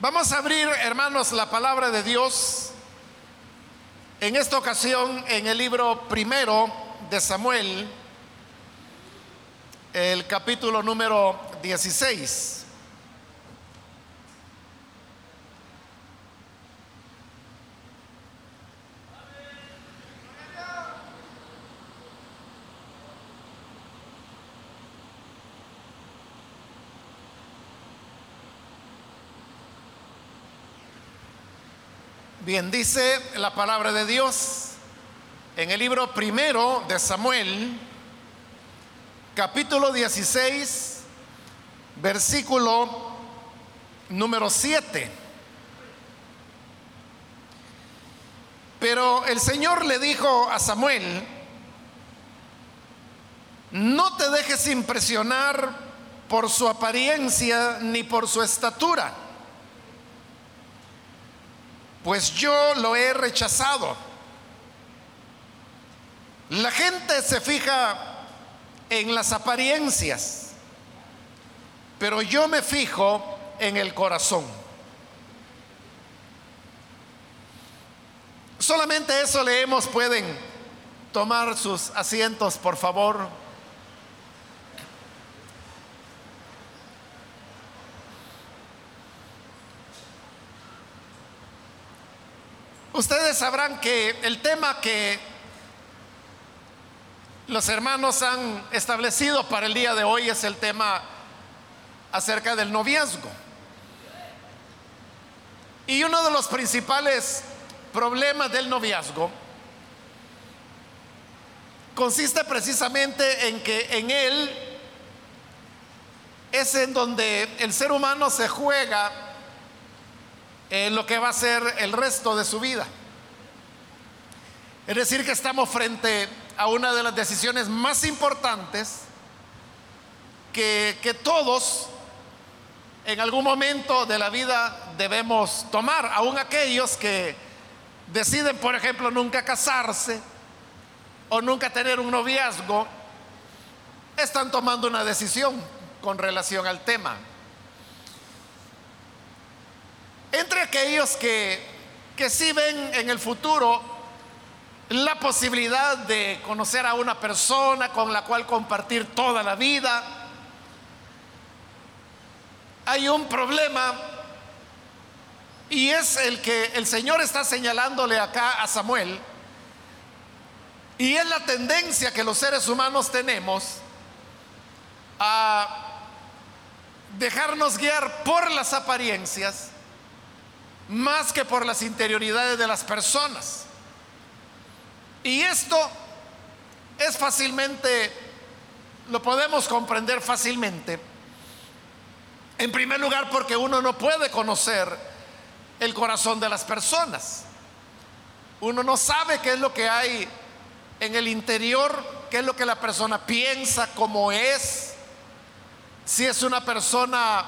Vamos a abrir, hermanos, la palabra de Dios en esta ocasión en el libro primero de Samuel, el capítulo número 16. Dice la palabra de Dios en el libro primero de Samuel, capítulo 16, versículo número 7. Pero el Señor le dijo a Samuel, no te dejes impresionar por su apariencia ni por su estatura pues yo lo he rechazado. La gente se fija en las apariencias, pero yo me fijo en el corazón. Solamente eso leemos, pueden tomar sus asientos, por favor. Ustedes sabrán que el tema que los hermanos han establecido para el día de hoy es el tema acerca del noviazgo. Y uno de los principales problemas del noviazgo consiste precisamente en que en él es en donde el ser humano se juega lo que va a ser el resto de su vida. Es decir, que estamos frente a una de las decisiones más importantes que, que todos en algún momento de la vida debemos tomar, aún aquellos que deciden, por ejemplo, nunca casarse o nunca tener un noviazgo, están tomando una decisión con relación al tema. Entre aquellos que, que sí ven en el futuro la posibilidad de conocer a una persona con la cual compartir toda la vida, hay un problema y es el que el Señor está señalándole acá a Samuel. Y es la tendencia que los seres humanos tenemos a dejarnos guiar por las apariencias más que por las interioridades de las personas. Y esto es fácilmente, lo podemos comprender fácilmente. En primer lugar, porque uno no puede conocer el corazón de las personas. Uno no sabe qué es lo que hay en el interior, qué es lo que la persona piensa, cómo es, si es una persona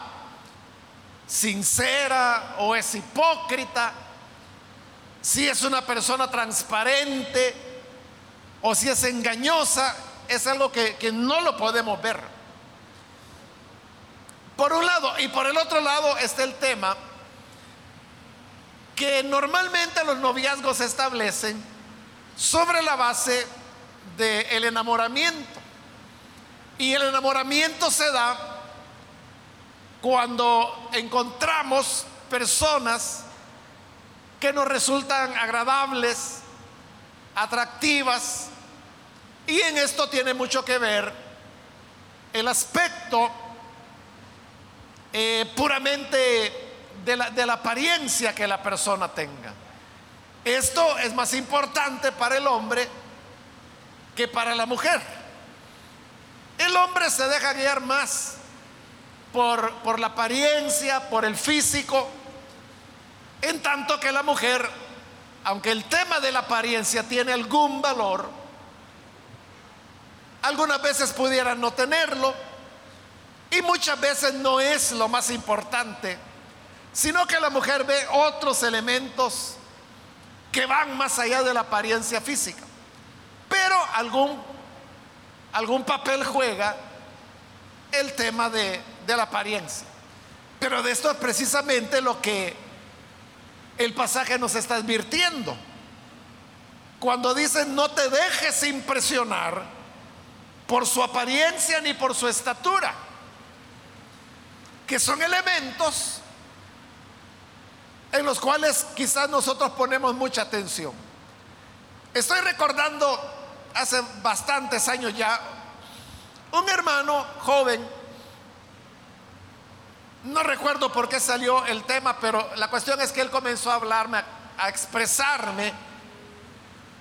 sincera o es hipócrita, si es una persona transparente o si es engañosa, es algo que, que no lo podemos ver. Por un lado, y por el otro lado está el tema que normalmente los noviazgos se establecen sobre la base del enamoramiento. Y el enamoramiento se da cuando encontramos personas que nos resultan agradables, atractivas, y en esto tiene mucho que ver el aspecto eh, puramente de la, de la apariencia que la persona tenga. Esto es más importante para el hombre que para la mujer. El hombre se deja guiar más por, la apariencia, por el físico, en tanto que la mujer, aunque el tema de la apariencia tiene algún valor, algunas veces pudiera no tenerlo y muchas veces no es lo más importante, sino que la mujer ve otros elementos que van más allá de la apariencia física. Pero algún, algún papel juega el tema de, de la apariencia. Pero de esto es precisamente lo que el pasaje nos está advirtiendo. Cuando dice no te dejes impresionar por su apariencia ni por su estatura, que son elementos en los cuales quizás nosotros ponemos mucha atención. Estoy recordando hace bastantes años ya un hermano joven, no recuerdo por qué salió el tema, pero la cuestión es que él comenzó a hablarme, a expresarme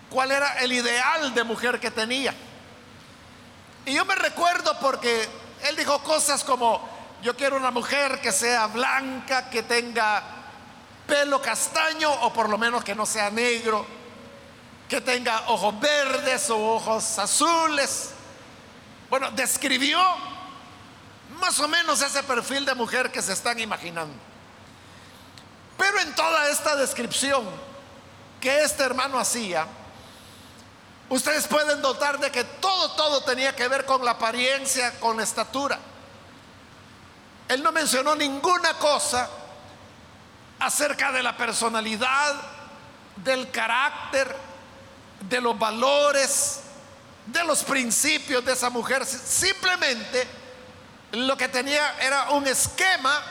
cuál era el ideal de mujer que tenía. Y yo me recuerdo porque él dijo cosas como, yo quiero una mujer que sea blanca, que tenga pelo castaño o por lo menos que no sea negro, que tenga ojos verdes o ojos azules. Bueno, describió más o menos ese perfil de mujer que se están imaginando. Pero en toda esta descripción que este hermano hacía, ustedes pueden notar de que todo, todo tenía que ver con la apariencia, con la estatura. Él no mencionó ninguna cosa acerca de la personalidad, del carácter, de los valores, de los principios de esa mujer. Simplemente lo que tenía era un esquema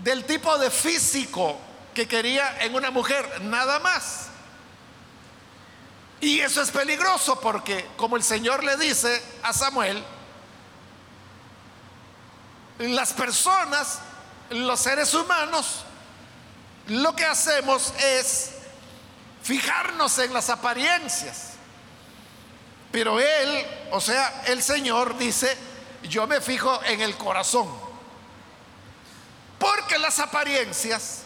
del tipo de físico que quería en una mujer, nada más. Y eso es peligroso porque, como el Señor le dice a Samuel, las personas, los seres humanos, lo que hacemos es fijarnos en las apariencias. Pero Él, o sea, el Señor dice, yo me fijo en el corazón. Porque las apariencias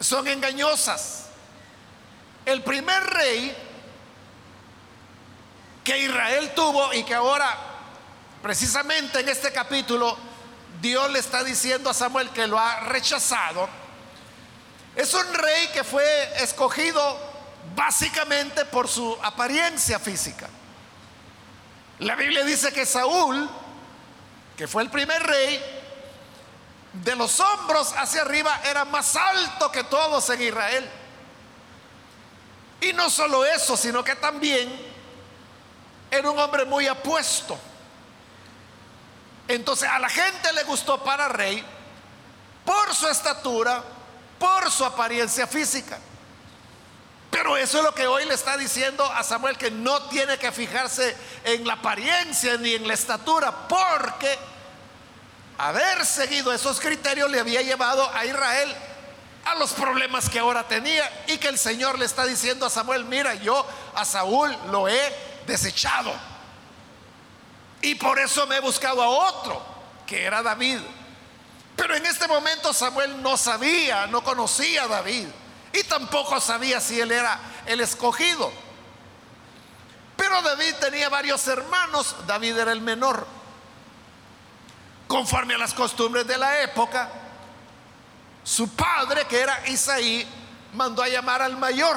son engañosas. El primer rey que Israel tuvo y que ahora, precisamente en este capítulo, Dios le está diciendo a Samuel que lo ha rechazado, es un rey que fue escogido básicamente por su apariencia física. La Biblia dice que Saúl, que fue el primer rey, de los hombros hacia arriba era más alto que todos en Israel. Y no solo eso, sino que también era un hombre muy apuesto. Entonces a la gente le gustó para rey por su estatura, por su apariencia física. Pero eso es lo que hoy le está diciendo a Samuel, que no tiene que fijarse en la apariencia ni en la estatura, porque haber seguido esos criterios le había llevado a Israel a los problemas que ahora tenía y que el Señor le está diciendo a Samuel, mira, yo a Saúl lo he desechado. Y por eso me he buscado a otro, que era David. Pero en este momento Samuel no sabía, no conocía a David. Y tampoco sabía si él era el escogido. Pero David tenía varios hermanos, David era el menor. Conforme a las costumbres de la época, su padre, que era Isaí, mandó a llamar al mayor.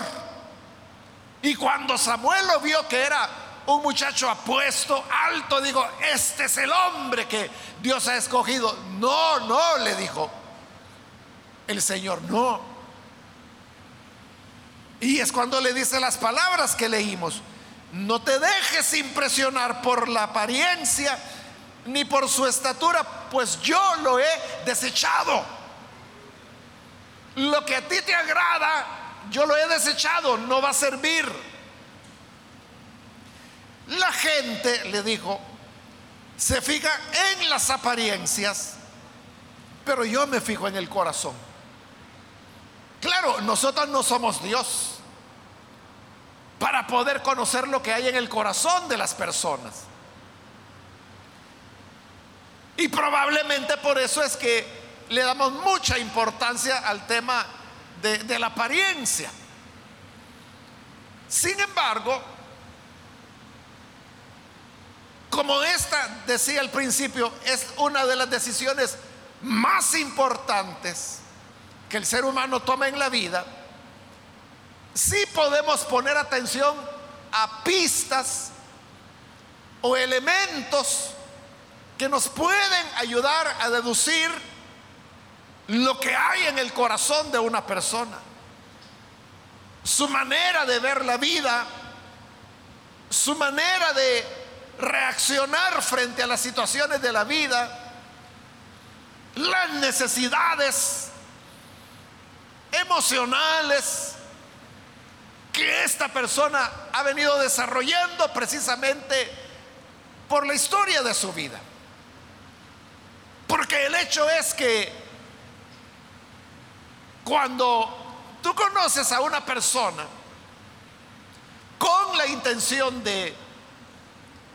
Y cuando Samuel lo vio que era un muchacho apuesto, alto, digo, este es el hombre que Dios ha escogido. No, no, le dijo el Señor, no. Y es cuando le dice las palabras que leímos. No te dejes impresionar por la apariencia ni por su estatura, pues yo lo he desechado. Lo que a ti te agrada, yo lo he desechado, no va a servir. La gente, le dijo, se fija en las apariencias, pero yo me fijo en el corazón. Claro, nosotros no somos Dios para poder conocer lo que hay en el corazón de las personas. Y probablemente por eso es que le damos mucha importancia al tema de, la apariencia. Sin embargo, como esta, decía al principio, es una de las decisiones más importantes que el ser humano toma en la vida, sí podemos poner atención a pistas o elementos que nos pueden ayudar a deducir lo que hay en el corazón de una persona, su manera de ver la vida, su manera de reaccionar frente a las situaciones de la vida, las necesidades emocionales que esta persona ha venido desarrollando precisamente por la historia de su vida. Porque el hecho es que cuando tú conoces a una persona con la intención de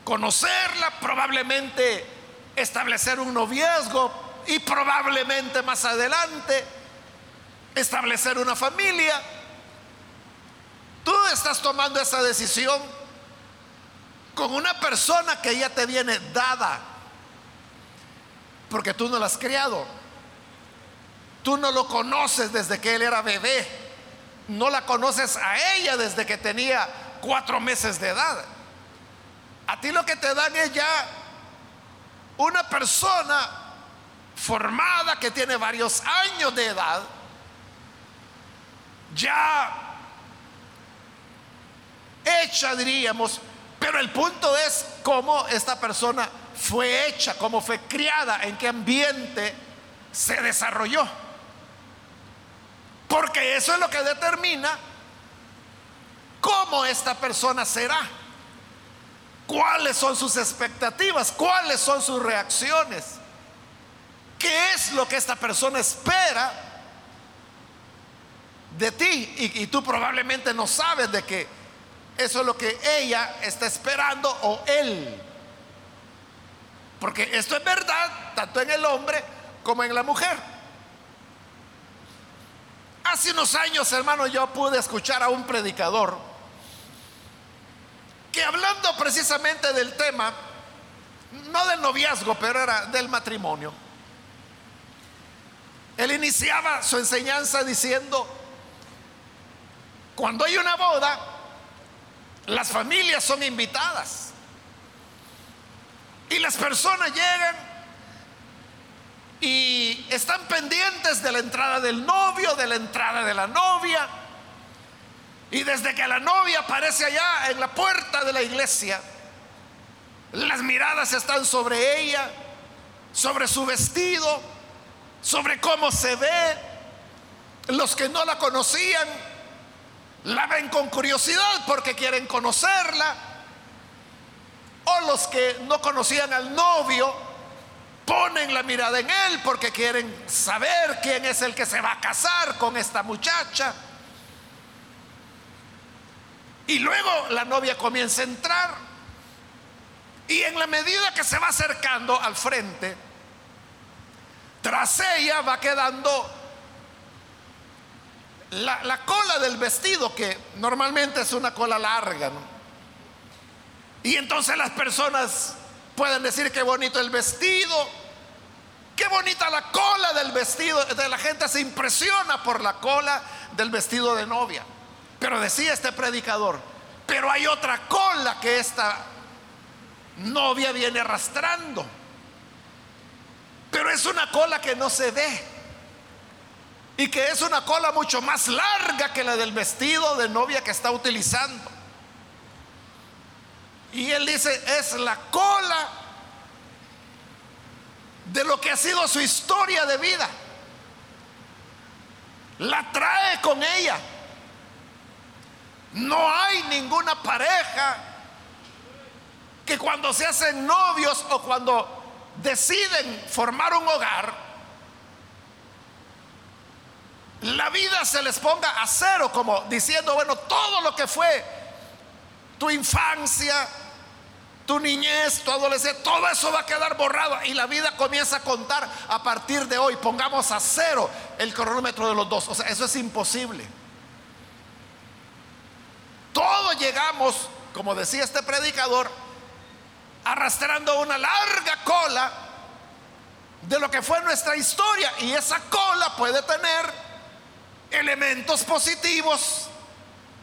conocerla, probablemente establecer un noviazgo y probablemente más adelante establecer una familia, tú estás tomando esa decisión con una persona que ya te viene dada porque tú no la has criado. Tú no lo conoces desde que él era bebé. No la conoces a ella desde que tenía cuatro meses de edad. A ti lo que te dan es ya una persona formada que tiene varios años de edad, ya hecha, diríamos, pero el punto es cómo esta persona fue hecha, cómo fue criada, en qué ambiente se desarrolló. Porque eso es lo que determina cómo esta persona será, cuáles son sus expectativas, cuáles son sus reacciones, qué es lo que esta persona espera de ti. Y, tú probablemente no sabes de que eso es lo que ella está esperando o él. Porque esto es verdad tanto en el hombre como en la mujer. Hace unos años, hermano, yo pude escuchar a un predicador que hablando precisamente del tema, no del noviazgo, pero era del matrimonio, él iniciaba su enseñanza diciendo, cuando hay una boda, las familias son invitadas. Y las personas llegan y están pendientes de la entrada del novio, de la entrada de la novia. Y desde que la novia aparece allá en la puerta de la iglesia, las miradas están sobre ella, sobre su vestido, sobre cómo se ve. Los que no la conocían la ven con curiosidad porque quieren conocerla o los que no conocían al novio ponen la mirada en él porque quieren saber quién es el que se va a casar con esta muchacha. Y luego la novia comienza a entrar y en la medida que se va acercando al frente, tras ella va quedando la, cola del vestido, que normalmente es una cola larga. Y entonces las personas pueden decir qué bonito el vestido, qué bonita la cola del vestido. De la gente se impresiona por la cola del vestido de novia. Pero decía este predicador, pero hay otra cola que esta novia viene arrastrando. Pero es una cola que no se ve. Y que es una cola mucho más larga que la del vestido de novia que está utilizando. Y él dice, es la cola de lo que ha sido su historia de vida. La trae con ella. No hay ninguna pareja que cuando se hacen novios o cuando deciden formar un hogar, la vida se les ponga a cero, como diciendo, bueno, todo lo que fue tu infancia, tu niñez, tu adolescencia, todo eso va a quedar borrado y la vida comienza a contar a partir de hoy. Pongamos a cero el cronómetro de los dos. O sea, eso es imposible. Todos llegamos, como decía este predicador, arrastrando una larga cola de lo que fue nuestra historia y esa cola puede tener elementos positivos,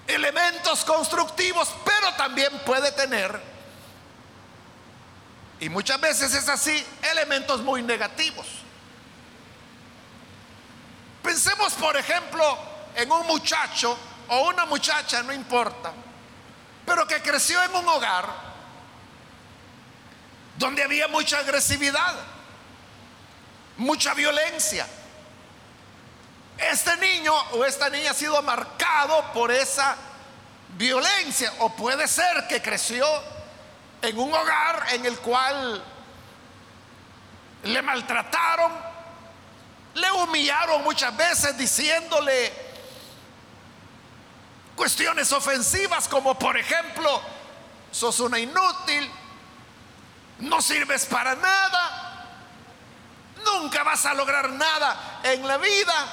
elementos constructivos, pero también puede tener Y muchas veces es así, elementos muy negativos. Pensemos, por ejemplo, en un muchacho o una muchacha, no importa, pero que creció en un hogar donde había mucha agresividad, mucha violencia. Este niño o esta niña ha sido marcado por esa violencia o puede ser que creció en un hogar en el cual le maltrataron, le humillaron muchas veces diciéndole cuestiones ofensivas como por ejemplo, sos una inútil, no sirves para nada, nunca vas a lograr nada en la vida.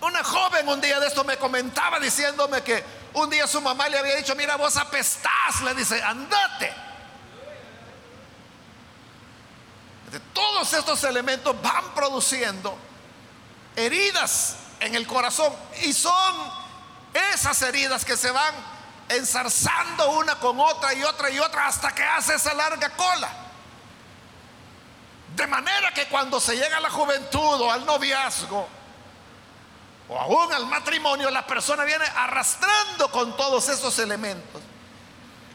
Una joven un día de esto me comentaba diciéndome que un día su mamá le había dicho, mira, vos apestás, le dice, andate. Todos estos elementos van produciendo heridas en el corazón y son esas heridas que se van ensarzando una con otra y otra y otra hasta que hace esa larga cola. De manera que cuando se llega a la juventud o al noviazgo, o aún al matrimonio, la persona viene arrastrando con todos esos elementos.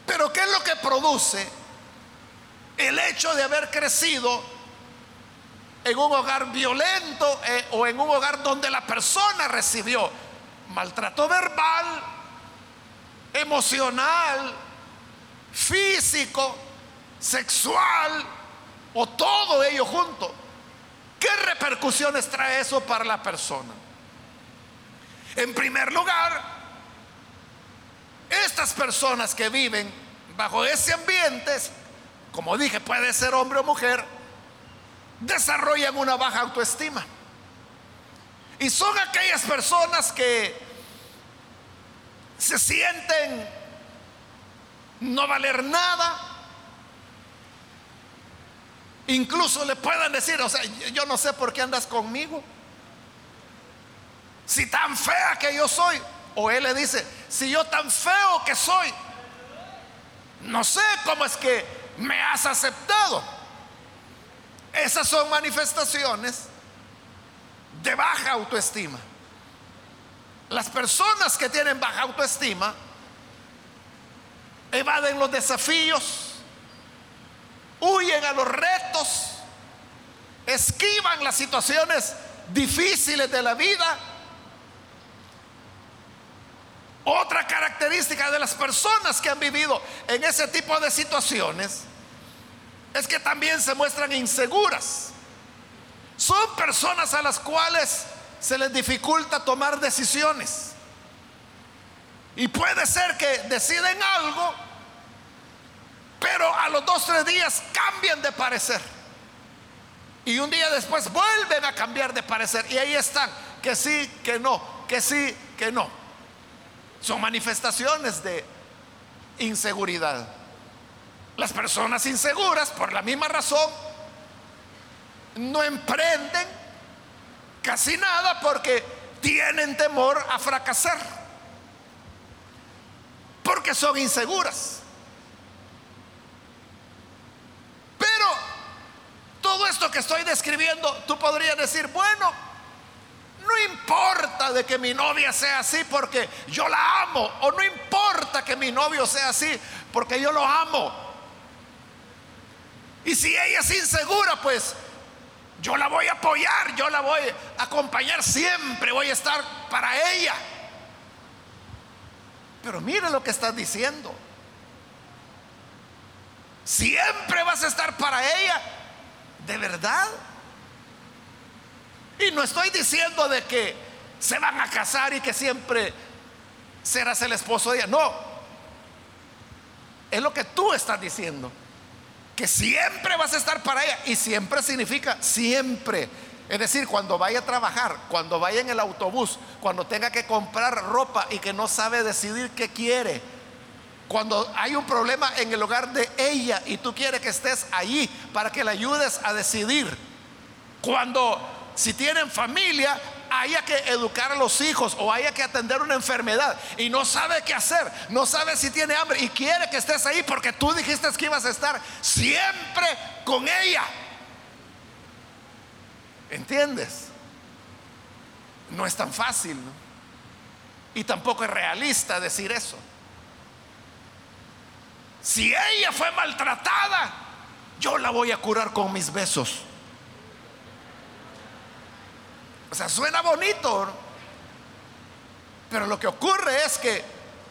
Pero ¿qué es lo que produce el hecho de haber crecido en un hogar violento eh, o en un hogar donde la persona recibió maltrato verbal, emocional, físico, sexual o todo ello junto? ¿Qué repercusiones trae eso para la persona? En primer lugar, estas personas que viven bajo ese ambiente, como dije, puede ser hombre o mujer, desarrollan una baja autoestima. Y son aquellas personas que se sienten no valer nada. Incluso le puedan decir, o sea, yo no sé por qué andas conmigo. Si tan fea que yo soy. O él le dice, si yo tan feo que soy, no sé cómo es que me has aceptado. Esas son manifestaciones de baja autoestima. Las personas que tienen baja autoestima evaden los desafíos, huyen a los retos, esquivan las situaciones difíciles de la vida otra característica de las personas que han vivido en ese tipo de situaciones es que también se muestran inseguras. Son personas a las cuales se les dificulta tomar decisiones. Y puede ser que deciden algo, pero a los dos, tres días cambian de parecer. Y un día después vuelven a cambiar de parecer. Y ahí están, que sí, que no, que sí, que no. Son manifestaciones de inseguridad. Las personas inseguras, por la misma razón, no emprenden casi nada porque tienen temor a fracasar. Porque son inseguras. Pero todo esto que estoy describiendo, tú podrías decir, bueno, no importa de que mi novia sea así porque yo la amo. O no importa que mi novio sea así porque yo lo amo. Y si ella es insegura, pues yo la voy a apoyar, yo la voy a acompañar siempre, voy a estar para ella. Pero mire lo que estás diciendo. Siempre vas a estar para ella. ¿De verdad? Y no estoy diciendo de que se van a casar y que siempre serás el esposo de ella. No. Es lo que tú estás diciendo. Que siempre vas a estar para ella. Y siempre significa siempre. Es decir, cuando vaya a trabajar, cuando vaya en el autobús, cuando tenga que comprar ropa y que no sabe decidir qué quiere. Cuando hay un problema en el hogar de ella y tú quieres que estés allí para que le ayudes a decidir. Cuando si tienen familia, haya que educar a los hijos o haya que atender una enfermedad y no sabe qué hacer, no sabe si tiene hambre y quiere que estés ahí porque tú dijiste que ibas a estar siempre con ella. ¿Entiendes? No es tan fácil, Y tampoco es realista decir eso. Si ella fue maltratada, yo la voy a curar con mis besos. O sea, suena bonito, pero lo que ocurre es que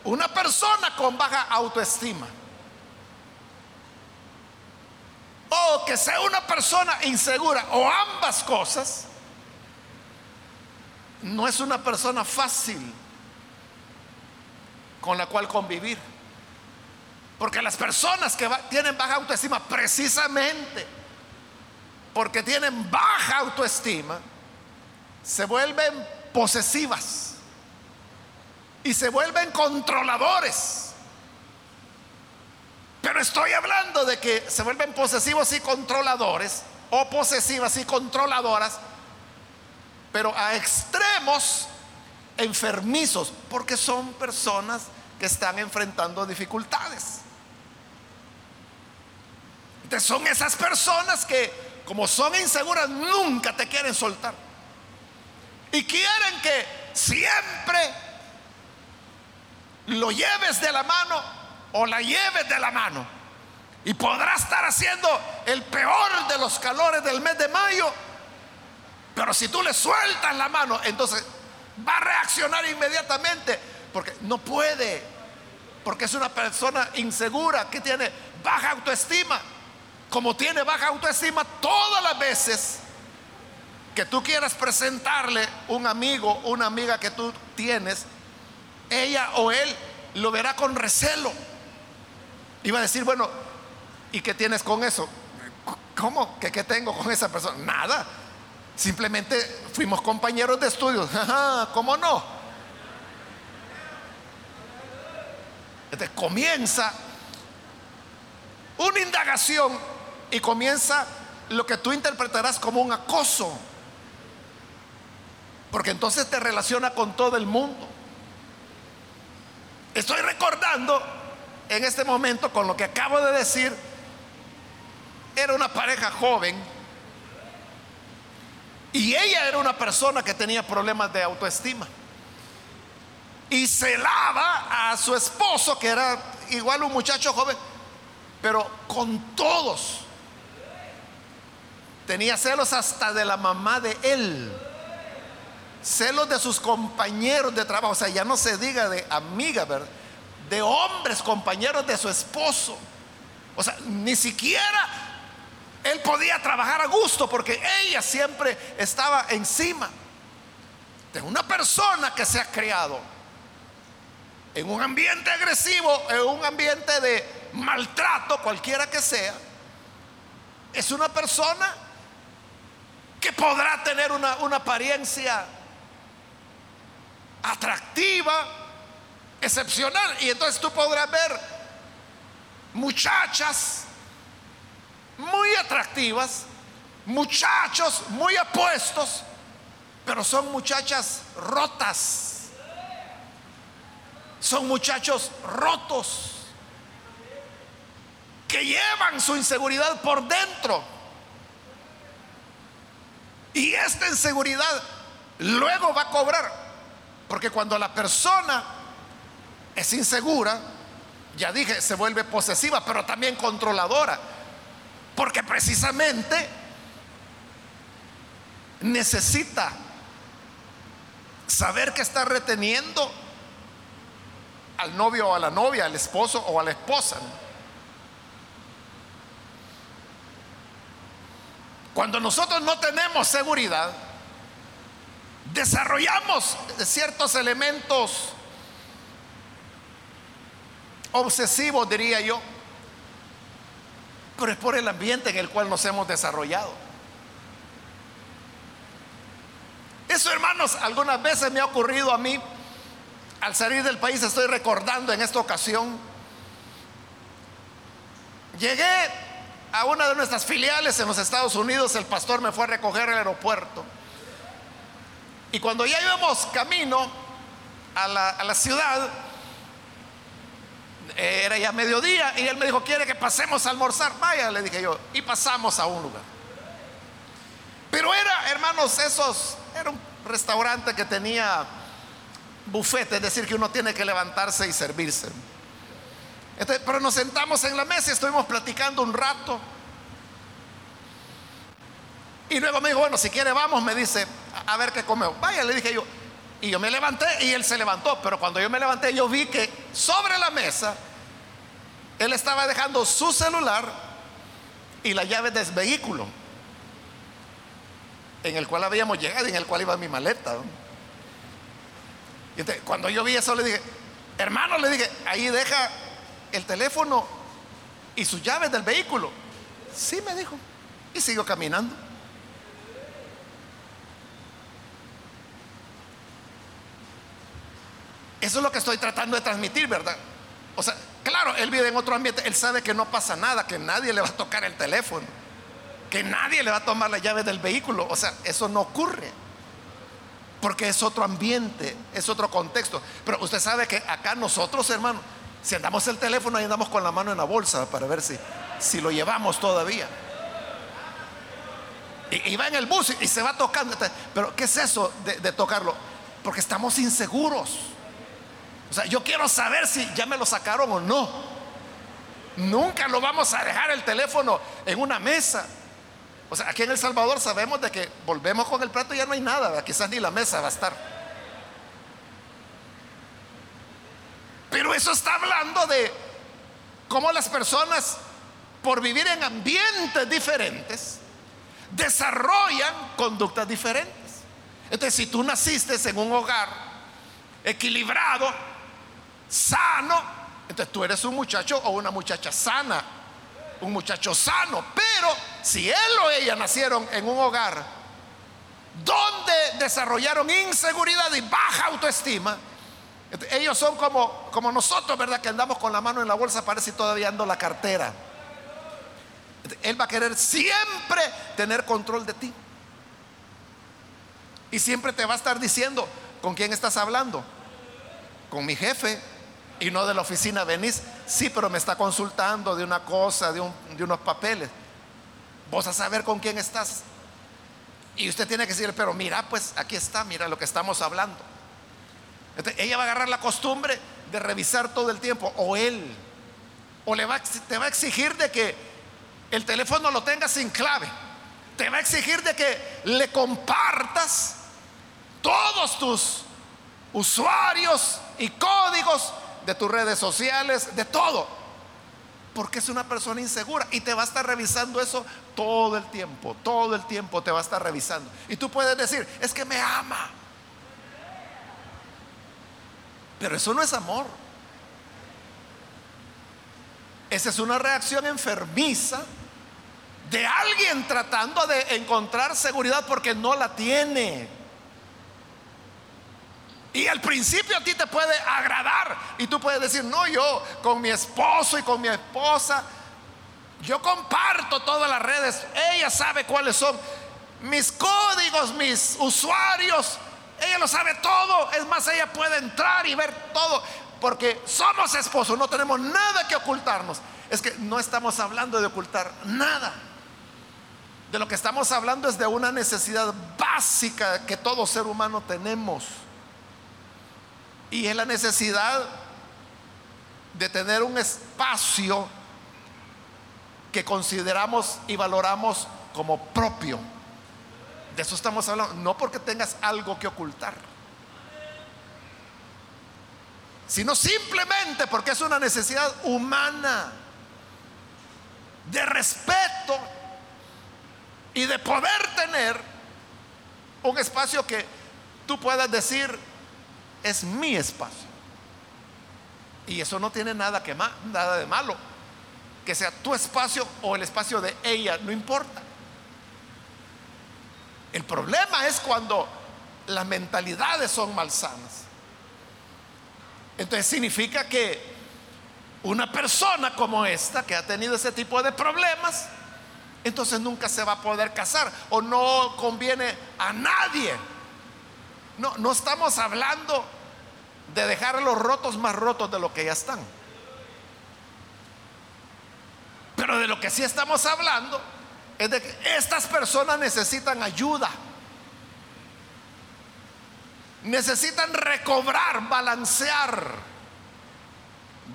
una persona con baja autoestima o que sea una persona insegura o ambas cosas, no es una persona fácil con la cual convivir. Porque las personas que tienen baja autoestima, precisamente porque tienen baja autoestima, se vuelven posesivas y se vuelven controladores. Pero estoy hablando de que se vuelven posesivos y controladores, o posesivas y controladoras, pero a extremos enfermizos, porque son personas que están enfrentando dificultades. Entonces son esas personas que, como son inseguras, nunca te quieren soltar. Y quieren que siempre lo lleves de la mano o la lleves de la mano. Y podrá estar haciendo el peor de los calores del mes de mayo. Pero si tú le sueltas la mano, entonces va a reaccionar inmediatamente. Porque no puede. Porque es una persona insegura que tiene baja autoestima. Como tiene baja autoestima, todas las veces que tú quieras presentarle un amigo, una amiga que tú tienes, ella o él lo verá con recelo. Iba a decir, bueno, ¿y qué tienes con eso? ¿Cómo? ¿Qué, tengo con esa persona? Nada. Simplemente fuimos compañeros de estudios. ¿Cómo no? Entonces comienza una indagación y comienza lo que tú interpretarás como un acoso. Porque entonces te relaciona con todo el mundo. Estoy recordando en este momento con lo que acabo de decir. Era una pareja joven y ella era una persona que tenía problemas de autoestima. Y celaba a su esposo, que era igual un muchacho joven, pero con todos. Tenía celos hasta de la mamá de él celos de sus compañeros de trabajo, o sea, ya no se diga de amiga, ¿verdad? De hombres, compañeros de su esposo. O sea, ni siquiera él podía trabajar a gusto porque ella siempre estaba encima de una persona que se ha criado en un ambiente agresivo, en un ambiente de maltrato, cualquiera que sea. Es una persona que podrá tener una, una apariencia atractiva, excepcional. Y entonces tú podrás ver muchachas muy atractivas, muchachos muy apuestos, pero son muchachas rotas. Son muchachos rotos que llevan su inseguridad por dentro. Y esta inseguridad luego va a cobrar porque cuando la persona es insegura, ya dije, se vuelve posesiva, pero también controladora. Porque precisamente necesita saber que está reteniendo al novio o a la novia, al esposo o a la esposa. Cuando nosotros no tenemos seguridad, desarrollamos ciertos elementos obsesivos, diría yo, pero es por el ambiente en el cual nos hemos desarrollado. Eso, hermanos, algunas veces me ha ocurrido a mí. Al salir del país estoy recordando en esta ocasión. Llegué a una de nuestras filiales en los Estados Unidos, el pastor me fue a recoger al aeropuerto. Y cuando ya íbamos camino a la, a la ciudad, era ya mediodía y él me dijo, ¿quiere que pasemos a almorzar? Vaya, le dije yo, y pasamos a un lugar. Pero era, hermanos, esos, era un restaurante que tenía buffet, es decir, que uno tiene que levantarse y servirse. pero nos sentamos en la mesa y estuvimos platicando un rato. Y luego me dijo, bueno, si quiere vamos, me dice, a, ver qué comemos. Vaya, le dije yo. Y yo me levanté y él se levantó, pero cuando yo me levanté yo vi que sobre la mesa él estaba dejando su celular y la llave del vehículo en el cual habíamos llegado y en el cual iba mi maleta. Y cuando yo vi eso le dije, hermano, le dije, ahí deja el teléfono y sus llaves del vehículo. Sí, me dijo. Y siguió caminando. Eso es lo que estoy tratando de transmitir, ¿verdad? O sea, claro, él vive en otro ambiente, él sabe que no pasa nada, que nadie le va a tocar el teléfono, que nadie le va a tomar la llave del vehículo. O sea, eso no ocurre. Porque es otro ambiente, es otro contexto. Pero usted sabe que acá nosotros, hermano, si andamos el teléfono, ahí andamos con la mano en la bolsa para ver si, si lo llevamos todavía. Y, va en el bus y, se va tocando. Pero ¿qué es eso de tocarlo? Porque estamos inseguros. O sea, yo quiero saber si ya me lo sacaron o no. Nunca lo vamos a dejar el teléfono en una mesa. O sea, aquí en El Salvador sabemos de que volvemos con el plato y ya no hay nada, quizás ni la mesa va a estar. Pero eso está hablando de cómo las personas, por vivir en ambientes diferentes, desarrollan conductas diferentes. Entonces, si tú naciste en un hogar equilibrado, sano, entonces tú eres un muchacho o una muchacha sana, un muchacho sano. Pero si él o ella nacieron en un hogar donde desarrollaron inseguridad y baja autoestima, ellos son como, como nosotros, ¿verdad? Que andamos con la mano en la bolsa, parece y todavía ando la cartera. Él va a querer siempre tener control de ti. Y siempre te va a estar diciendo con quién estás hablando. Con mi jefe, y no de la oficina venís. Sí, pero me está consultando de una cosa, de, unos papeles. Vos a saber con quién estás. Y usted tiene que decir, pero mira, pues aquí está, mira lo que estamos hablando. ella va a agarrar la costumbre de revisar todo el tiempo, o él, o le va, te va a exigir de que el teléfono lo tenga sin clave. Te va a exigir de que le compartas todos tus usuarios y códigos de tus redes sociales, de todo. Porque es una persona insegura y te va a estar revisando eso todo el tiempo, todo el tiempo te va a estar revisando. Y tú puedes decir, es que me ama. Pero eso no es amor. Esa es una reacción enfermiza de alguien tratando de encontrar seguridad porque no la tiene. Y al principio a ti te puede agradar y tú puedes decir, no, yo con mi esposo y con mi esposa, yo comparto todas las redes, ella sabe cuáles son mis códigos, mis usuarios, ella lo sabe todo, es más, ella puede entrar y ver todo, porque somos esposos, no tenemos nada que ocultarnos. Es que no estamos hablando de ocultar nada. De lo que estamos hablando es de una necesidad básica que todo ser humano tenemos. Y es la necesidad de tener un espacio que consideramos y valoramos como propio. De eso estamos hablando. No porque tengas algo que ocultar, sino simplemente porque es una necesidad humana de respeto y de poder tener un espacio que tú puedas decir, es mi espacio. Y eso no tiene nada, que nada de malo. Que sea tu espacio o el espacio de ella, no importa. El problema es cuando las mentalidades son malsanas. Entonces significa que una persona como esta que ha tenido ese tipo de problemas, entonces nunca se va a poder casar o no conviene a nadie No, no estamos hablando de dejar los rotos más rotos de lo que ya están. Pero de lo que sí estamos hablando es de que estas personas necesitan ayuda. Necesitan recobrar, balancear,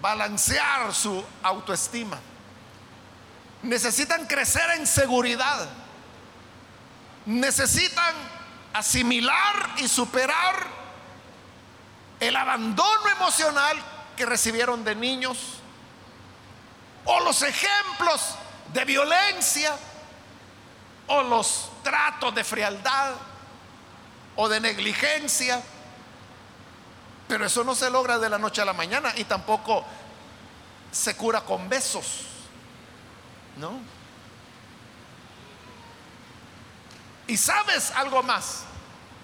balancear su autoestima. Necesitan crecer en seguridad. Necesitan asimilar y superar el abandono emocional que recibieron de niños o los ejemplos de violencia o los tratos de frialdad o de negligencia. Pero eso no se logra de la noche a la mañana y tampoco se cura con besos. ¿No? Y sabes algo más,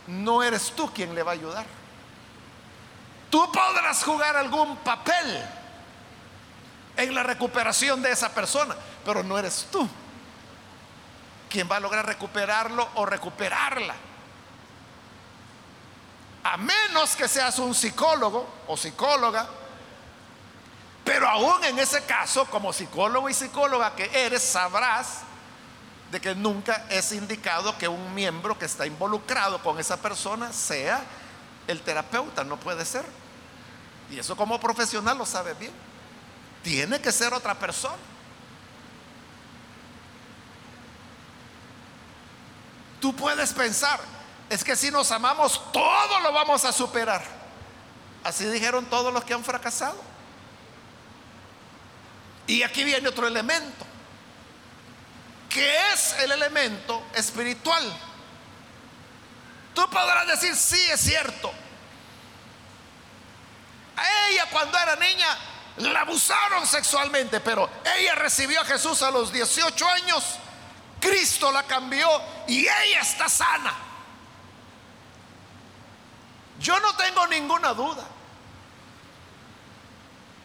no eres tú quien le va a ayudar. Tú podrás jugar algún papel en la recuperación de esa persona, pero no eres tú quien va a lograr recuperarlo o recuperarla. A menos que seas un psicólogo o psicóloga, pero aún en ese caso, como psicólogo y psicóloga que eres, sabrás de que nunca es indicado que un miembro que está involucrado con esa persona sea el terapeuta, no puede ser. Y eso como profesional lo sabe bien. Tiene que ser otra persona. Tú puedes pensar, es que si nos amamos, todo lo vamos a superar. Así dijeron todos los que han fracasado. Y aquí viene otro elemento, que es el elemento espiritual. Tú podrás decir, sí, es cierto. A ella cuando era niña la abusaron sexualmente, pero ella recibió a Jesús a los 18 años. Cristo la cambió y ella está sana. Yo no tengo ninguna duda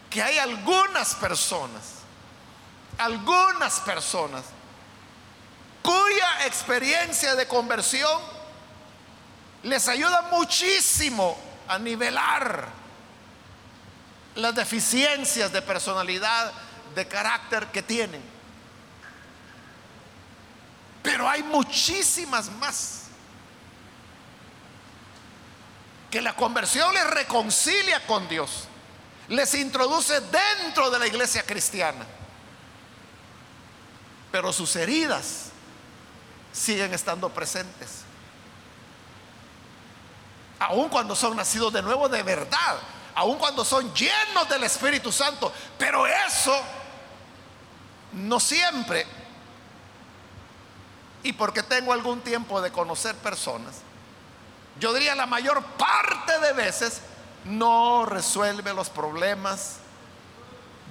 que hay algunas personas, algunas personas cuya experiencia de conversión les ayuda muchísimo a nivelar las deficiencias de personalidad, de carácter que tienen. Pero hay muchísimas más que la conversión les reconcilia con Dios les introduce dentro de la iglesia cristiana. Pero sus heridas siguen estando presentes. Aun cuando son nacidos de nuevo de verdad, aun cuando son llenos del Espíritu Santo. Pero eso no siempre. Y porque tengo algún tiempo de conocer personas, yo diría la mayor parte de veces no resuelve los problemas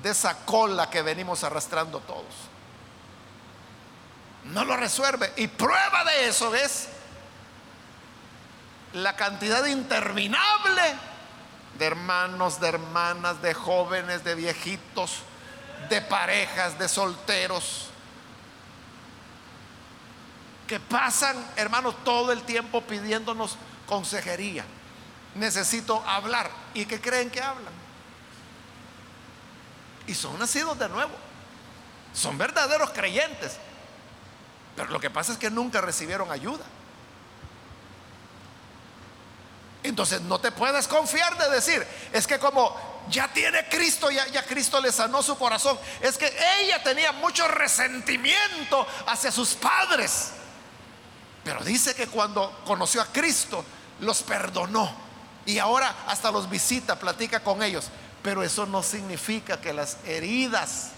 de esa cola que venimos arrastrando todos. No lo resuelve. Y prueba de eso es la cantidad interminable de hermanos, de hermanas, de jóvenes, de viejitos, de parejas, de solteros, que pasan, hermanos, todo el tiempo pidiéndonos consejería necesito hablar. ¿Y que creen que hablan? Y son nacidos de nuevo. Son verdaderos creyentes. Pero lo que pasa es que nunca recibieron ayuda. Entonces no te puedes confiar de decir, es que como ya tiene Cristo, ya, ya Cristo le sanó su corazón. Es que ella tenía mucho resentimiento hacia sus padres. Pero dice que cuando conoció a Cristo, los perdonó y ahora hasta los visita, platica con ellos. Pero eso no significa que las heridas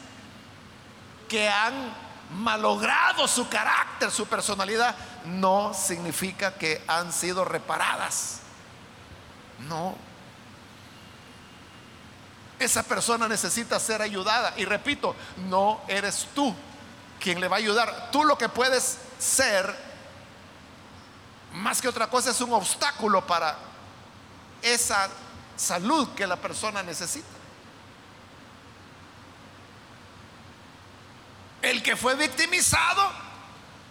que han malogrado su carácter, su personalidad, no significa que han sido reparadas. No. Esa persona necesita ser ayudada. Y repito, no eres tú quien le va a ayudar. Tú lo que puedes ser, más que otra cosa, es un obstáculo para esa salud que la persona necesita. El que fue victimizado,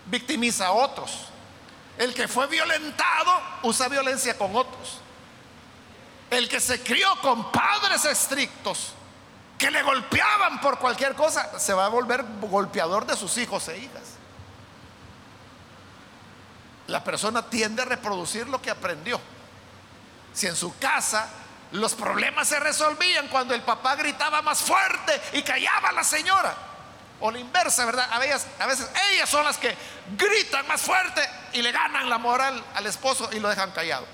victimiza a otros. El que fue violentado usa violencia con otros. El que se crió con padres estrictos que le golpeaban por cualquier cosa, se va a volver golpeador de sus hijos e hijas. La persona tiende a reproducir lo que aprendió. Si en su casa los problemas se resolvían cuando el papá gritaba más fuerte y callaba a la señora, o la inversa, ¿verdad? A veces, a veces ellas son las que gritan más fuerte y le ganan la moral al esposo y lo dejan callado.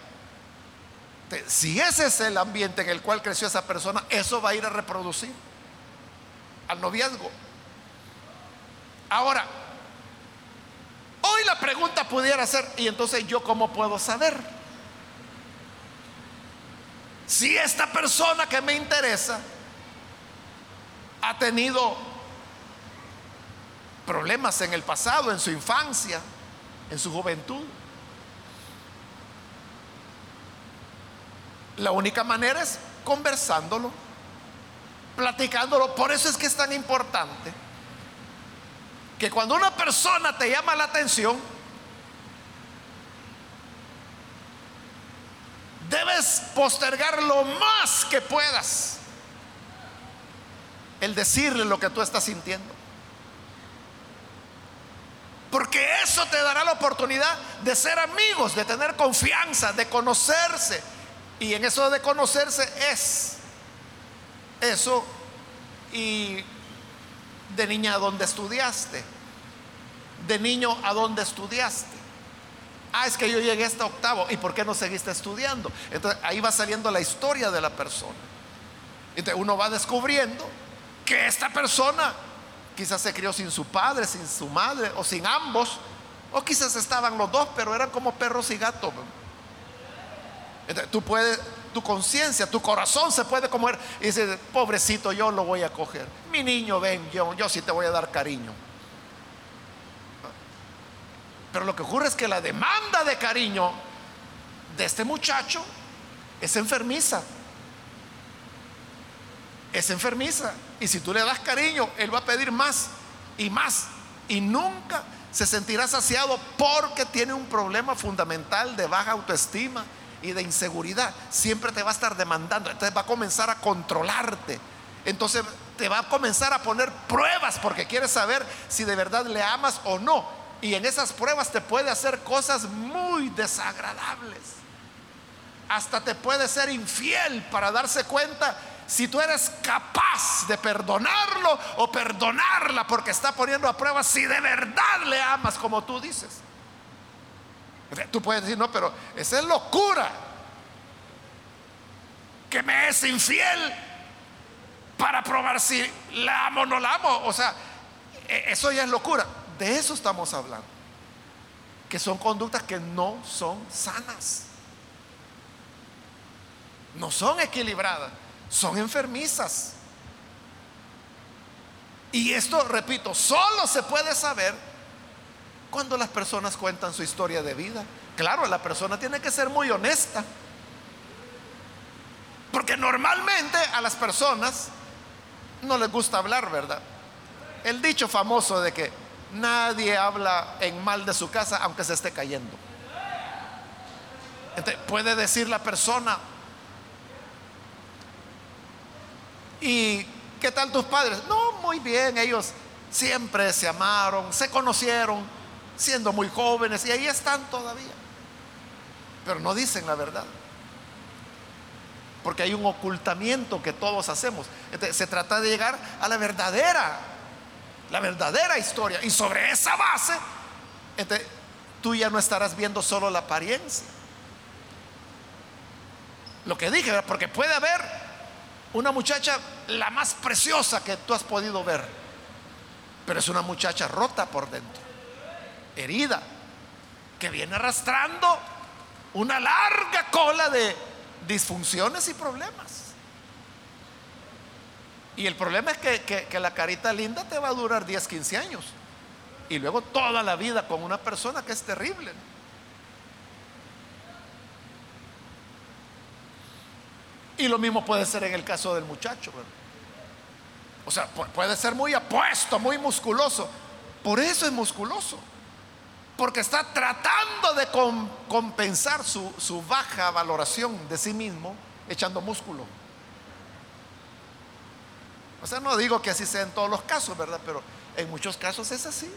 Si ese es el ambiente en el cual creció esa persona, eso va a ir a reproducir al noviazgo. Ahora, hoy la pregunta pudiera ser, ¿y entonces yo cómo puedo saber? Si esta persona que me interesa ha tenido problemas en el pasado, en su infancia, en su juventud. La única manera es conversándolo, platicándolo. Por eso es que es tan importante que cuando una persona te llama la atención, debes postergar lo más que puedas el decirle lo que tú estás sintiendo. Porque eso te dará la oportunidad de ser amigos, de tener confianza, de conocerse. Y en eso de conocerse es eso y de niña a dónde estudiaste, de niño a dónde estudiaste. Ah, es que yo llegué hasta octavo. ¿Y por qué no seguiste estudiando? Entonces ahí va saliendo la historia de la persona. Entonces uno va descubriendo que esta persona Quizás se crió sin su padre, sin su madre o sin ambos. O quizás estaban los dos, pero eran como perros y gatos. Tú puedes, tu conciencia, tu corazón se puede comer y dice, pobrecito, yo lo voy a coger. Mi niño, ven, yo, yo sí te voy a dar cariño. Pero lo que ocurre es que la demanda de cariño de este muchacho es enfermiza es enfermiza. Y si tú le das cariño, Él va a pedir más y más. Y nunca se sentirá saciado porque tiene un problema fundamental de baja autoestima y de inseguridad. Siempre te va a estar demandando. Entonces va a comenzar a controlarte. Entonces te va a comenzar a poner pruebas porque quiere saber si de verdad le amas o no. Y en esas pruebas te puede hacer cosas muy desagradables. Hasta te puede ser infiel para darse cuenta si tú eres capaz de perdonarlo o perdonarla porque está poniendo a prueba si de verdad le amas como tú dices. Tú puedes decir, no, pero esa es locura. Que me es infiel para probar si la amo o no la amo. O sea, e, eso ya es locura. De eso estamos hablando. Que son conductas que no son sanas. No son equilibradas son enfermizas. Y esto, repito, solo se puede saber cuando las personas cuentan su historia de vida. Claro, la persona tiene que ser muy honesta. Porque normalmente a las personas no les gusta hablar, ¿verdad? El dicho famoso de que nadie habla en mal de su casa aunque se esté cayendo. puede decir la persona, ¿Y qué tal tus padres? No, muy bien, ellos siempre se amaron, se conocieron siendo muy jóvenes y ahí están todavía. Pero no dicen la verdad. Porque hay un ocultamiento que todos hacemos. se trata de llegar a la verdadera, la verdadera historia. Y sobre esa base, tú ya no estarás viendo solo la apariencia. Lo que dije, porque puede haber una muchacha la más preciosa que tú has podido ver, pero es una muchacha rota por dentro, herida, que viene arrastrando una larga cola de disfunciones y problemas. Y el problema es que, la carita linda te va a durar 10, 15 años. Y luego toda la vida con una persona que es terrible. Y lo mismo puede ser en el caso del muchacho. O sea, puede ser muy apuesto, muy musculoso. Por eso es musculoso. Porque está tratando de compensar su, baja valoración de sí mismo echando músculo. O sea, no digo que así sea en todos los casos, ¿verdad? Pero en muchos casos es así.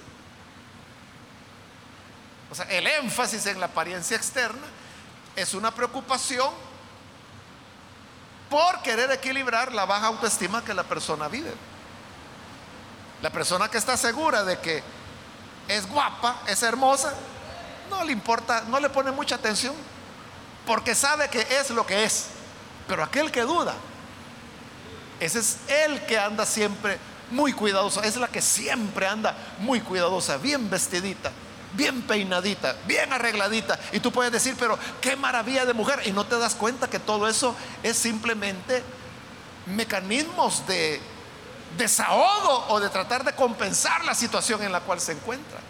O sea, el énfasis en la apariencia externa es una preocupación por querer equilibrar la baja autoestima que la persona vive. La persona que está segura de que es guapa, es hermosa, no le importa, no le pone mucha atención, porque sabe que es lo que es. Pero aquel que duda, ese es el que anda siempre muy cuidadoso, es la que siempre anda muy cuidadosa, bien vestidita, bien peinadita, bien arregladita. Y tú puedes decir, pero qué maravilla de mujer. Y no te das cuenta que todo eso es simplemente mecanismos de desahogo o de tratar de compensar la situación en la cual se encuentra.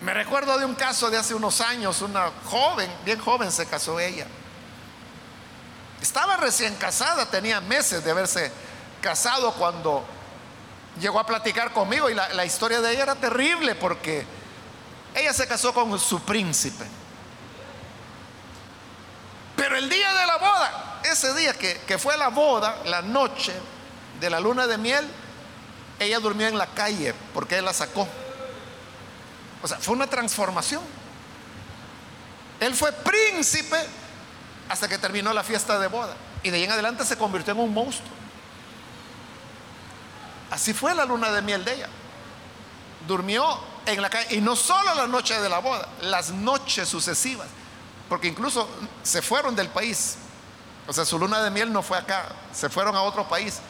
Me recuerdo de un caso de hace unos años, una joven, bien joven se casó ella. Estaba recién casada, tenía meses de haberse casado cuando llegó a platicar conmigo y la, historia de ella era terrible porque ella se casó con su príncipe. Pero el día de la boda, ese día que, fue la boda, la noche de la luna de miel, ella durmió en la calle porque él la sacó. O sea, fue una transformación. Él fue príncipe hasta que terminó la fiesta de boda. Y de ahí en adelante se convirtió en un monstruo. Así fue la luna de miel de ella. Durmió en la calle, y no solo la noche de la boda, las noches sucesivas, porque incluso se fueron del país. O sea, su luna de miel no fue acá, se fueron a otro país.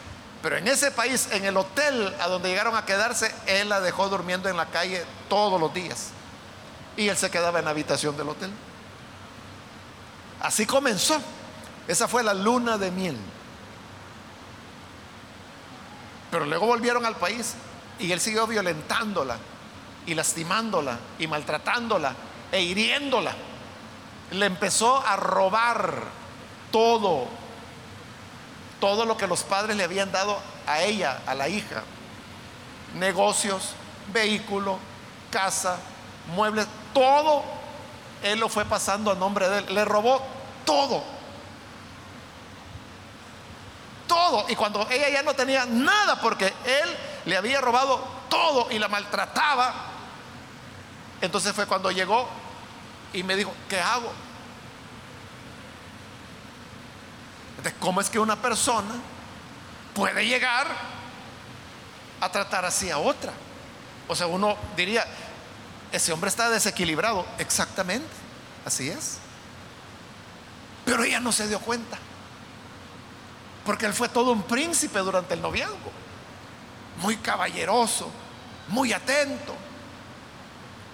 Pero en ese país, en el hotel a donde llegaron a quedarse, él la dejó durmiendo en la calle todos los días. Y él se quedaba en la habitación del hotel. Así comenzó. Esa fue la luna de miel. Pero luego volvieron al país y él siguió violentándola y lastimándola y maltratándola e hiriéndola. Le empezó a robar todo, todo lo que los padres le habían dado a ella, a la hija. Negocios, vehículo, casa, muebles, todo él lo fue pasando a nombre de él. Le robó todo. Todo. Y cuando ella ya no tenía nada porque él le había robado todo y la maltrataba, entonces fue cuando llegó y me dijo, ¿qué hago? ¿Cómo es que una persona puede llegar a tratar así a otra? O sea, uno diría, ese hombre está desequilibrado. Exactamente, así es. Pero ella no se dio cuenta. Porque él fue todo un príncipe durante el noviazgo. Muy caballeroso, muy atento.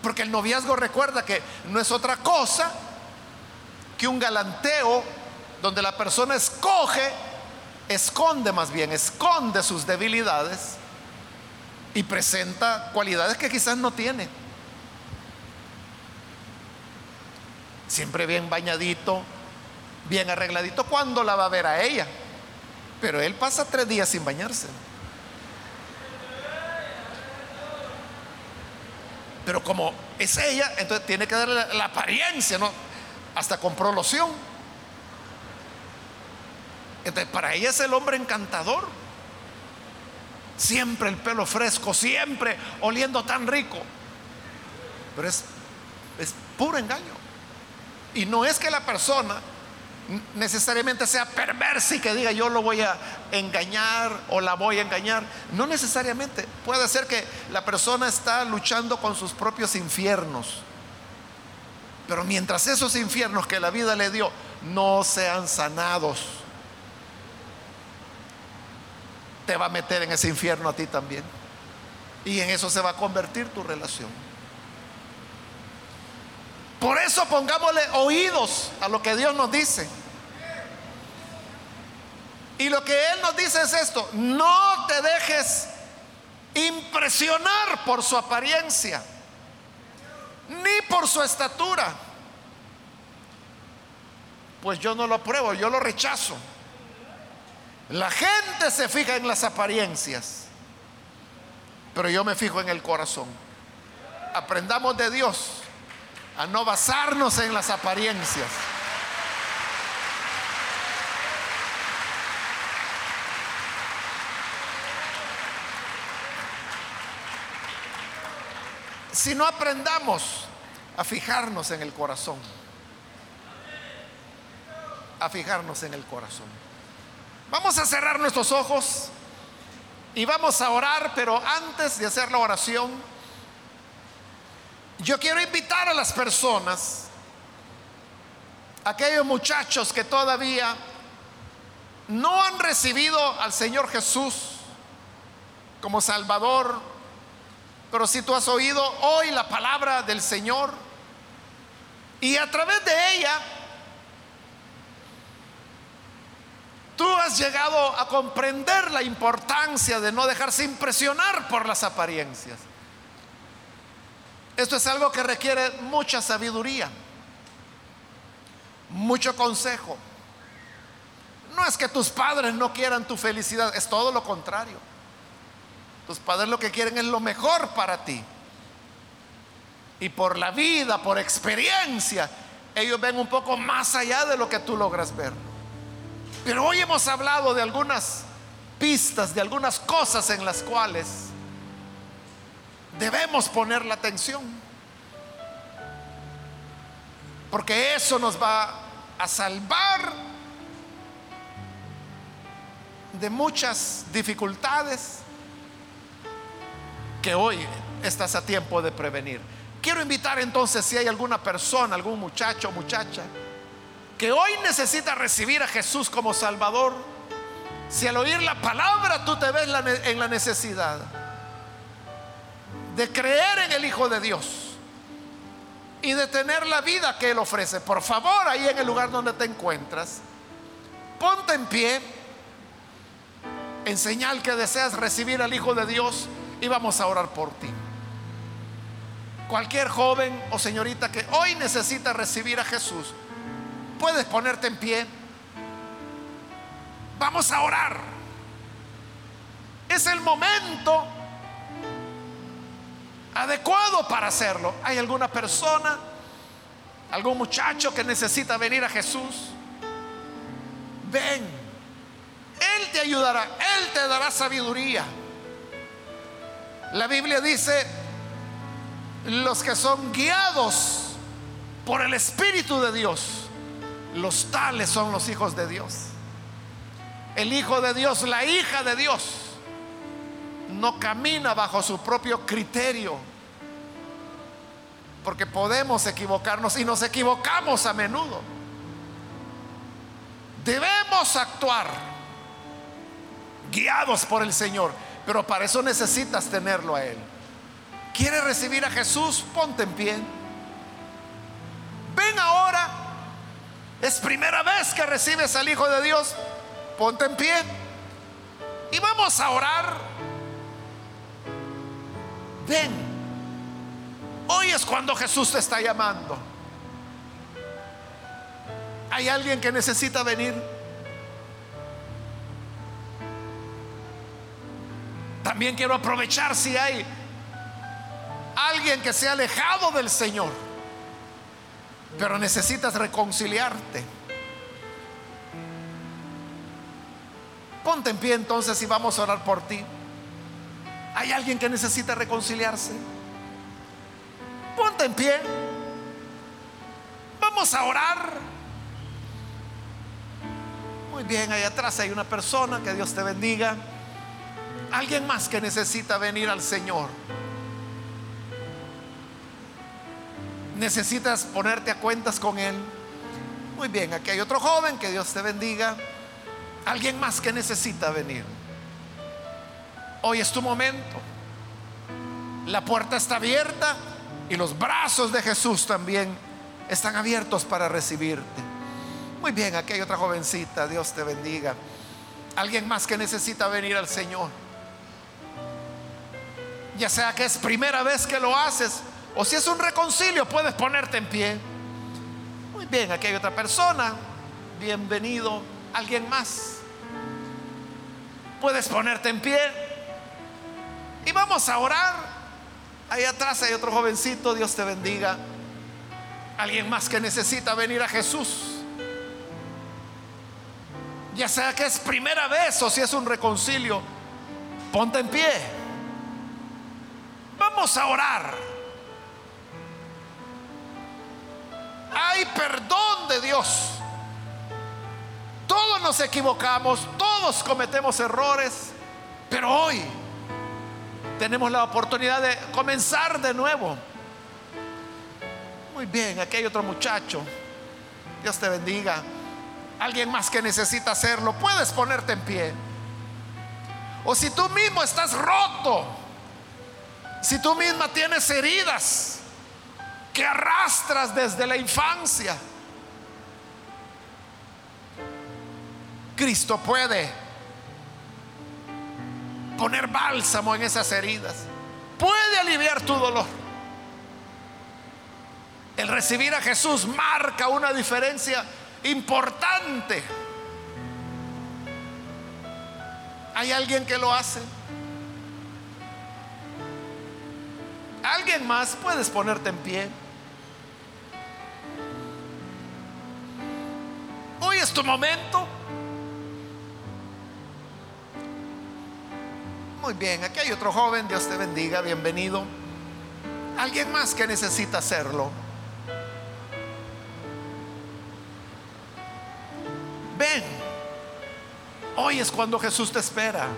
Porque el noviazgo recuerda que no es otra cosa que un galanteo donde la persona escoge, esconde más bien, esconde sus debilidades y presenta cualidades que quizás no tiene. siempre bien bañadito, bien arregladito. ¿Cuándo la va a ver a ella? Pero él pasa tres días sin bañarse. Pero como es ella, entonces tiene que darle la, apariencia, ¿no? Hasta compró loción. Para ella es el hombre encantador. Siempre el pelo fresco, siempre oliendo tan rico. Pero es, es puro engaño. Y no es que la persona necesariamente sea perversa y que diga yo lo voy a engañar o la voy a engañar. No necesariamente. Puede ser que la persona está luchando con sus propios infiernos. Pero mientras esos infiernos que la vida le dio no sean sanados, te va a meter en ese infierno a ti también. Y en eso se va a convertir tu relación. Por eso pongámosle oídos a lo que Dios nos dice. Y lo que Él nos dice es esto, no te dejes impresionar por su apariencia, ni por su estatura. Pues yo no lo apruebo, yo lo rechazo. La gente se fija en las apariencias. pero yo me fijo en el corazón. Aprendamos de Dios a no basarnos en las apariencias. Si no aprendamos a fijarnos en el corazón, a fijarnos en el corazón. Vamos a cerrar nuestros ojos y vamos a orar, pero antes de hacer la oración, yo quiero invitar a las personas, aquellos muchachos que todavía no han recibido al Señor Jesús como Salvador, pero si tú has oído hoy la palabra del Señor y a través de ella tú has llegado a comprender la importancia de no dejarse impresionar por las apariencias. Esto es algo que requiere mucha sabiduría, mucho consejo. No es que tus padres no quieran tu felicidad, es todo lo contrario. Tus padres lo que quieren es lo mejor para ti. Y por la vida, por experiencia, ellos ven un poco más allá de lo que tú logras ver. Pero hoy hemos hablado de algunas pistas, de algunas cosas en las cuales debemos poner la atención. Porque eso nos va a salvar de muchas dificultades que hoy estás a tiempo de prevenir. Quiero invitar entonces si hay alguna persona, algún muchacho o muchacha que hoy necesita recibir a Jesús como Salvador, si al oír la palabra tú te ves en la necesidad de creer en el Hijo de Dios y de tener la vida que Él ofrece, por favor, ahí en el lugar donde te encuentras, ponte en pie en señal que deseas recibir al Hijo de Dios y vamos a orar por ti. Cualquier joven o señorita que hoy necesita recibir a Jesús, puedes ponerte en pie. Vamos a orar. Es el momento adecuado para hacerlo. ¿Hay alguna persona, algún muchacho que necesita venir a Jesús? Ven. Él te ayudará, Él te dará sabiduría. La Biblia dice, los que son guiados por el Espíritu de Dios los tales son los hijos de Dios. El hijo de Dios, la hija de Dios, no camina bajo su propio criterio. Porque podemos equivocarnos y nos equivocamos a menudo. Debemos actuar guiados por el Señor, pero para eso necesitas tenerlo a Él. ¿Quieres recibir a Jesús? Ponte en pie. Es primera vez que recibes al Hijo de Dios. Ponte en pie. Y vamos a orar. Ven. Hoy es cuando Jesús te está llamando. ¿Hay alguien que necesita venir? También quiero aprovechar si hay alguien que se ha alejado del Señor pero necesitas reconciliarte. Ponte en pie entonces y vamos a orar por ti. ¿Hay alguien que necesita reconciliarse? Ponte en pie. Vamos a orar. Muy bien, ahí atrás hay una persona, que Dios te bendiga. Alguien más que necesita venir al Señor. Necesitas ponerte a cuentas con Él. Muy bien, aquí hay otro joven, que Dios te bendiga. Alguien más que necesita venir. Hoy es tu momento. La puerta está abierta y los brazos de Jesús también están abiertos para recibirte. Muy bien, aquí hay otra jovencita, Dios te bendiga. Alguien más que necesita venir al Señor. Ya sea que es primera vez que lo haces o si es un reconcilio, puedes ponerte en pie. Muy bien, aquí hay otra persona. Bienvenido. ¿Alguien más? Puedes ponerte en pie. Y vamos a orar. Ahí atrás hay otro jovencito, Dios te bendiga. Alguien más que necesita venir a Jesús. Ya sea que es primera vez o si es un reconcilio, ponte en pie. Vamos a orar. Hay perdón de Dios. Todos nos equivocamos, todos cometemos errores, pero hoy tenemos la oportunidad de comenzar de nuevo. Muy bien, aquí hay otro muchacho. Dios te bendiga. Alguien más que necesita hacerlo, puedes ponerte en pie. O si tú mismo estás roto, si tú misma tienes heridas que arrastras desde la infancia, Cristo puede poner bálsamo en esas heridas, puede aliviar tu dolor. El recibir a Jesús marca una diferencia importante. ¿Hay alguien que lo hace? ¿Alguien más? Puedes ponerte en pie. Hoy es tu momento. Muy bien, aquí hay otro joven, Dios te bendiga, bienvenido. ¿Alguien más que necesita hacerlo? Ven, hoy es cuando Jesús te espera.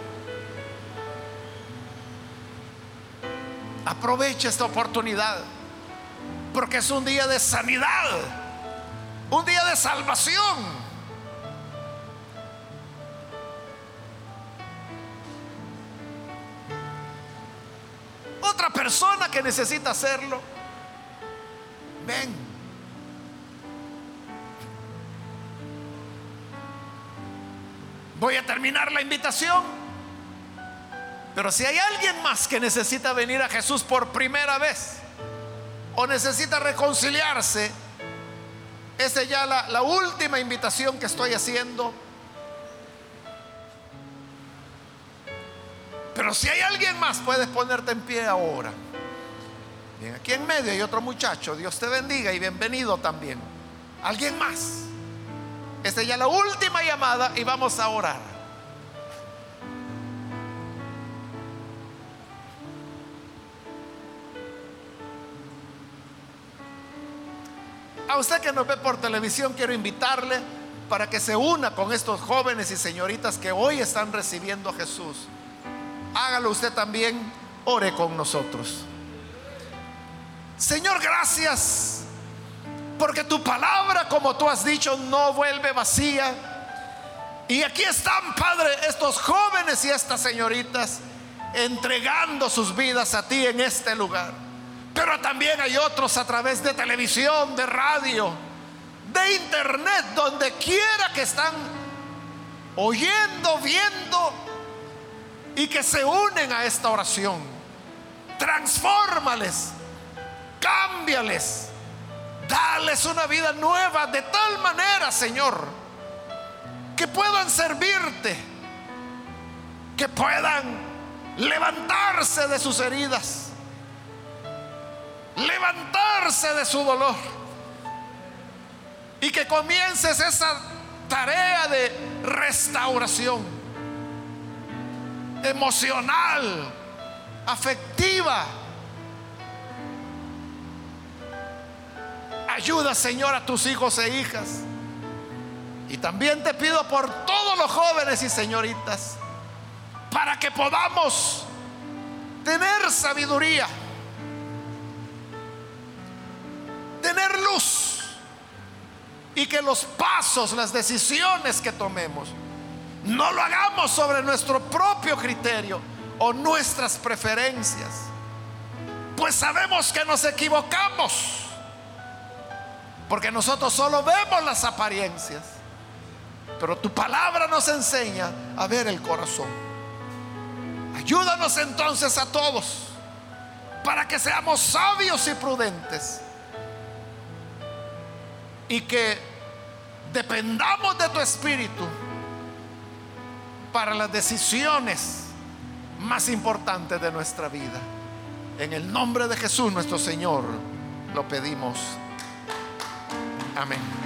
Aprovecha esta oportunidad, porque es un día de sanidad, un día de salvación. Otra persona que necesita hacerlo, ven. Voy a terminar la invitación. Pero si hay alguien más que necesita venir a Jesús por primera vez o necesita reconciliarse, esa es ya la, la última invitación que estoy haciendo. Pero si hay alguien más, puedes ponerte en pie ahora. Bien, aquí en medio hay otro muchacho. Dios te bendiga y bienvenido también. ¿Alguien más? Esta es ya la última llamada y vamos a orar. A usted que nos ve por televisión, quiero invitarle para que se una con estos jóvenes y señoritas que hoy están recibiendo a Jesús. Hágalo usted también, ore con nosotros. Señor, gracias porque tu palabra, como tú has dicho, no vuelve vacía. Y aquí están, Padre, estos jóvenes y estas señoritas entregando sus vidas a ti en este lugar. Pero también hay otros a través de televisión, de radio, de internet, donde quiera que están oyendo, viendo y que se unen a esta oración. Transfórmales, cámbiales Dales una vida nueva de tal manera, Señor, que puedan servirte, que puedan levantarse de sus heridas, levantarse de su dolor y que comiences esa tarea de restauración emocional, afectiva Ayuda, Señor, a tus hijos e hijas. Y también te pido por todos los jóvenes y señoritas, para que podamos tener sabiduría, tener luz y que los pasos, las decisiones que tomemos, no lo hagamos sobre nuestro propio criterio o nuestras preferencias, pues sabemos que nos equivocamos porque nosotros solo vemos las apariencias. Pero tu palabra nos enseña a ver el corazón. Ayúdanos entonces a todos para que seamos sabios y prudentes. Y que dependamos de tu espíritu para las decisiones más importantes de nuestra vida. En el nombre de Jesús nuestro Señor lo pedimos. Amén.